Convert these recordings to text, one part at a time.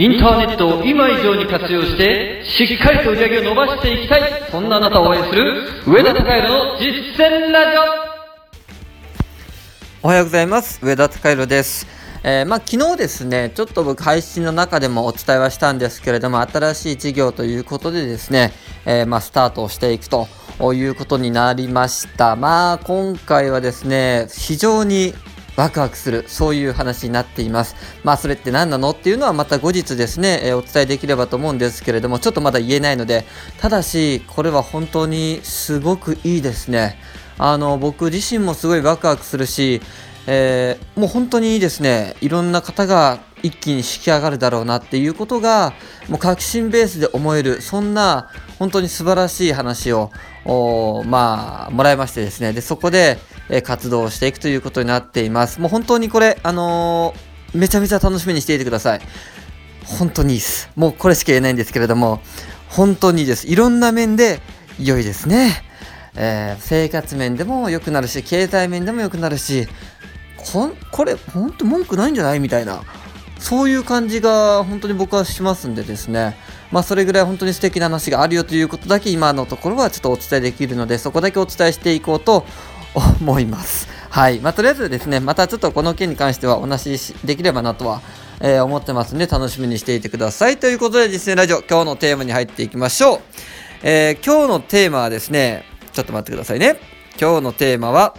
インターネットを今以上に活用して、しっかりと売り上げを伸ばしていきたい、そんなあなたを応援する、上田隆弘の実践ラジオ。おはようございます。上田隆弘です。えーまあ、昨日ですね、ちょっと僕配信の中でもお伝えはしたんですけれども、新しい事業ということでですね、えーまあ、スタートをしていくということになりました。まあ、今回はですね、非常にワクワクする、そういう話になっています。まあ、それって何なのっていうのはまた後日ですね、えーお伝えできればと思うんですけれども、ちょっとまだ言えないので、ただし、これは本当にすごくいいですね。あの、僕自身もすごいワクワクするし、えーもう本当にですねいろんな方が一気に引き上がるだろうなっていうことがもう確信ベースで思えるそんな本当に素晴らしい話をまあもらいましてですね。でそこで、えー活動をしていくということになっています。もう本当にこれあのーめちゃめちゃ楽しみにしていてください。本当にいいです。もうこれしか言えないんですけれども本当にいいです。いろんな面で良いですね。えー生活面でも良くなるし経済面でも良くなるしここれ本当文句ないんじゃない？みたいな。そういう感じが本当に僕はしますんでですね。まあそれぐらい本当に素敵な話があるよということだけ今のところはちょっとお伝えできるのでそこだけお伝えしていこうと思います。はい。まあとりあえずですねまたちょっとこの件に関してはお話しできればなとは、えー思ってますんで楽しみにしていてください。ということで実践ラジオ今日のテーマに入っていきましょう、えー今日のテーマはですねちょっと待ってくださいね。今日のテーマは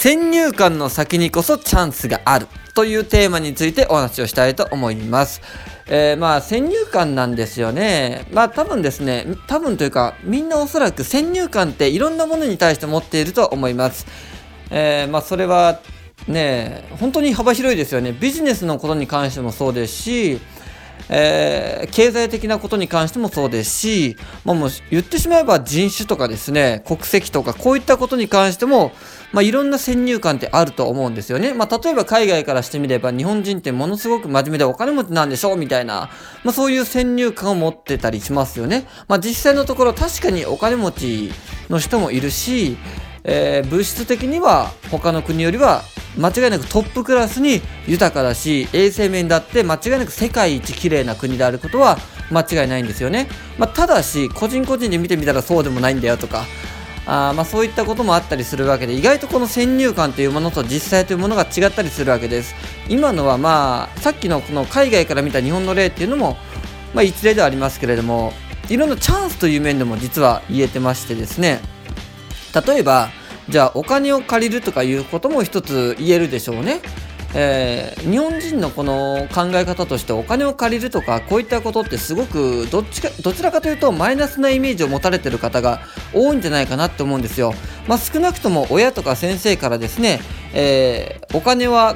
先入観の先にこそチャンスがあるというテーマについてお話をしたいと思います。えーまあ先入観なんですよね。まあ多分ですね、多分というかみんなおそらく先入観っていろんなものに対して持っていると思います。えーまあそれはね、本当に幅広いですよね。ビジネスのことに関してもそうですし、えー経済的なことに関してもそうですし、まあ、もう言ってしまえば人種とかですね国籍とかこういったことに関しても、まあ、いろんな先入観ってあると思うんですよね、まあ、例えば海外からしてみれば日本人ってものすごく真面目でお金持ちなんでしょうみたいな、まあ、そういう先入観を持ってたりしますよね、まあ、実際のところ確かにお金持ちの人もいるしえー物質的には他の国よりは間違いなくトップクラスに豊かだし衛生面だって間違いなく世界一綺麗な国であることは間違いないんですよね、まあ、ただし個人個人で見てみたらそうでもないんだよとかあまあそういったこともあったりするわけで意外とこの先入観というものと実際というものが違ったりするわけです。今のはまあさっきのこの海外から見た日本の例っていうのもまあ一例ではありますけれどもいろんなチャンスという面でも実は言えてましてですね。例えばじゃあお金を借りるとかいうことも一つ言えるでしょうね。えー日本人のこの考え方としてお金を借りるとかこういったことってすごくどっちかどちらかというとマイナスなイメージを持たれてる方が多いんじゃないかなって思うんですよ。まあ、少なくとも親とか先生からですね、えーお金は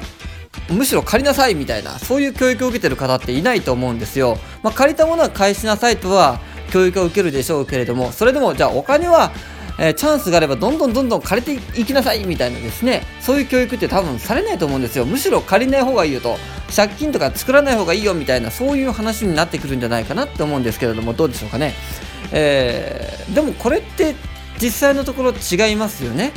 むしろ借りなさいみたいなそういう教育を受けてる方っていないと思うんですよ。まあ、借りたものは返しなさいとは教育を受けるでしょうけれどもそれでもじゃあお金はえーチャンスがあればどんどんどんどん借りていきなさいみたいなですねそういう教育って多分されないと思うんですよ。むしろ借りない方がいいよと。借金とか作らない方がいいよみたいなそういう話になってくるんじゃないかなって思うんですけれどもどうでしょうかね、えーでもこれって実際のところ違いますよね。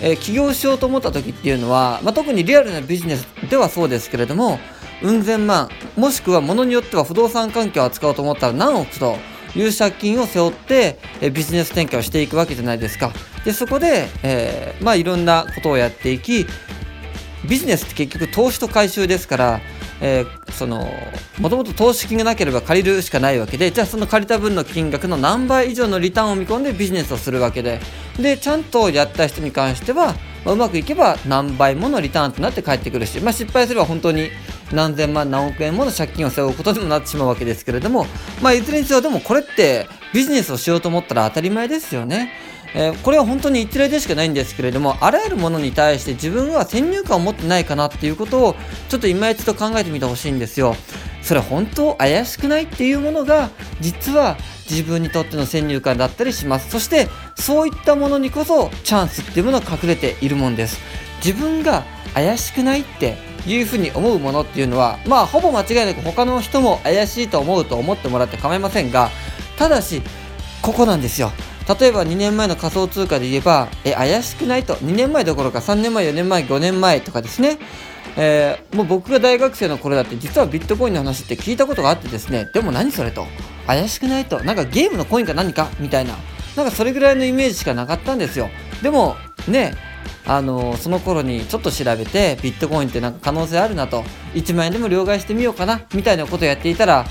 えー起業しようと思った時っていうのは、まあ、特にリアルなビジネスではそうですけれどもうん千万もしくはものによっては不動産関係を扱おうと思ったら何億という借金を背負って、えビジネス展開をしていくわけじゃないですか。でそこで、えーまあいろんなことをやっていきビジネスって結局投資と回収ですから、えーそのもともと投資金がなければ借りるしかないわけでじゃあその借りた分の金額の何倍以上のリターンを見込んでビジネスをするわけででちゃんとやった人に関しては、まあうまくいけば何倍ものリターンとなって返ってくるし、まあ、失敗すれば本当に何千万何億円もの借金を背負うことにもなってしまうわけですけれども、まあ、いずれにせよでもこれってビジネスをしようと思ったら当たり前ですよね。えーこれは本当に一例でしかないんですけれどもあらゆるものに対して自分は先入観を持ってないかなっていうことをちょっと今一度考えてみてほしいんですよ。それ本当怪しくないっていうものが実は自分にとっての先入観だったりします。そしてそういったものにこそチャンスっていうものが隠れているもんです。自分が怪しくないっていうふうに思うものっていうのはまあほぼ間違いなく他の人も怪しいと思うと思ってもらって構いませんがただしここなんですよ。例えば2年前の仮想通貨で言えば、え、怪しくないと。2年前どころか3年前、4年前、5年前とかですね。えー、もう僕が大学生の頃だって実はビットコインの話って聞いたことがあってですね、でも何それと。怪しくないと。なんかゲームのコインか何か？みたいな。なんかそれぐらいのイメージしかなかったんですよ。でも、ね、あのその頃にちょっと調べてビットコインってなんか可能性あるなと1万円でも両替してみようかなみたいなことをやっていたら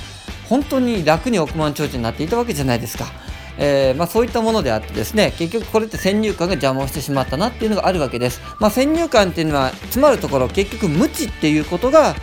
本当に楽に億万長者になっていたわけじゃないですか。えー、まあ、そういったものであってですね結局これって先入観が邪魔をしてしまったなっていうのがあるわけです、まあ、先入観っていうのはつまるところ結局無知っていうことが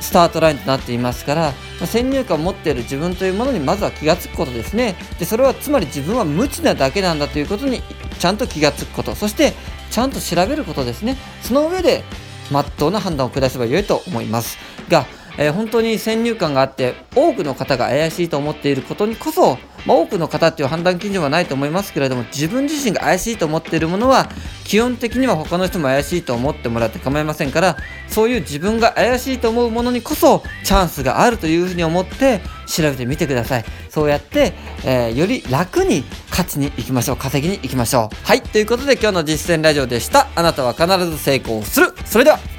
スタートラインとなっていますから、まあ、先入観を持っている自分というものにまずは気がつくことですね。でそれはつまり自分は無知なだけなんだということにちゃんと気がつくこと。そしてちゃんと調べることですね。その上でまっとうな判断を下せばよいと思います。がえー、本当に先入観があって多くの方が怪しいと思っていることにこそ、まあ、多くの方っていう判断基準はないと思いますけれども自分自身が怪しいと思っているものは基本的には他の人も怪しいと思ってもらって構いませんからそういう自分が怪しいと思うものにこそチャンスがあるというふうに思って調べてみてください。そうやって、えー、より楽に勝ちに行きましょう。稼ぎに行きましょう。はい。ということで今日の実践ラジオでした。あなたは必ず成功する。それでは。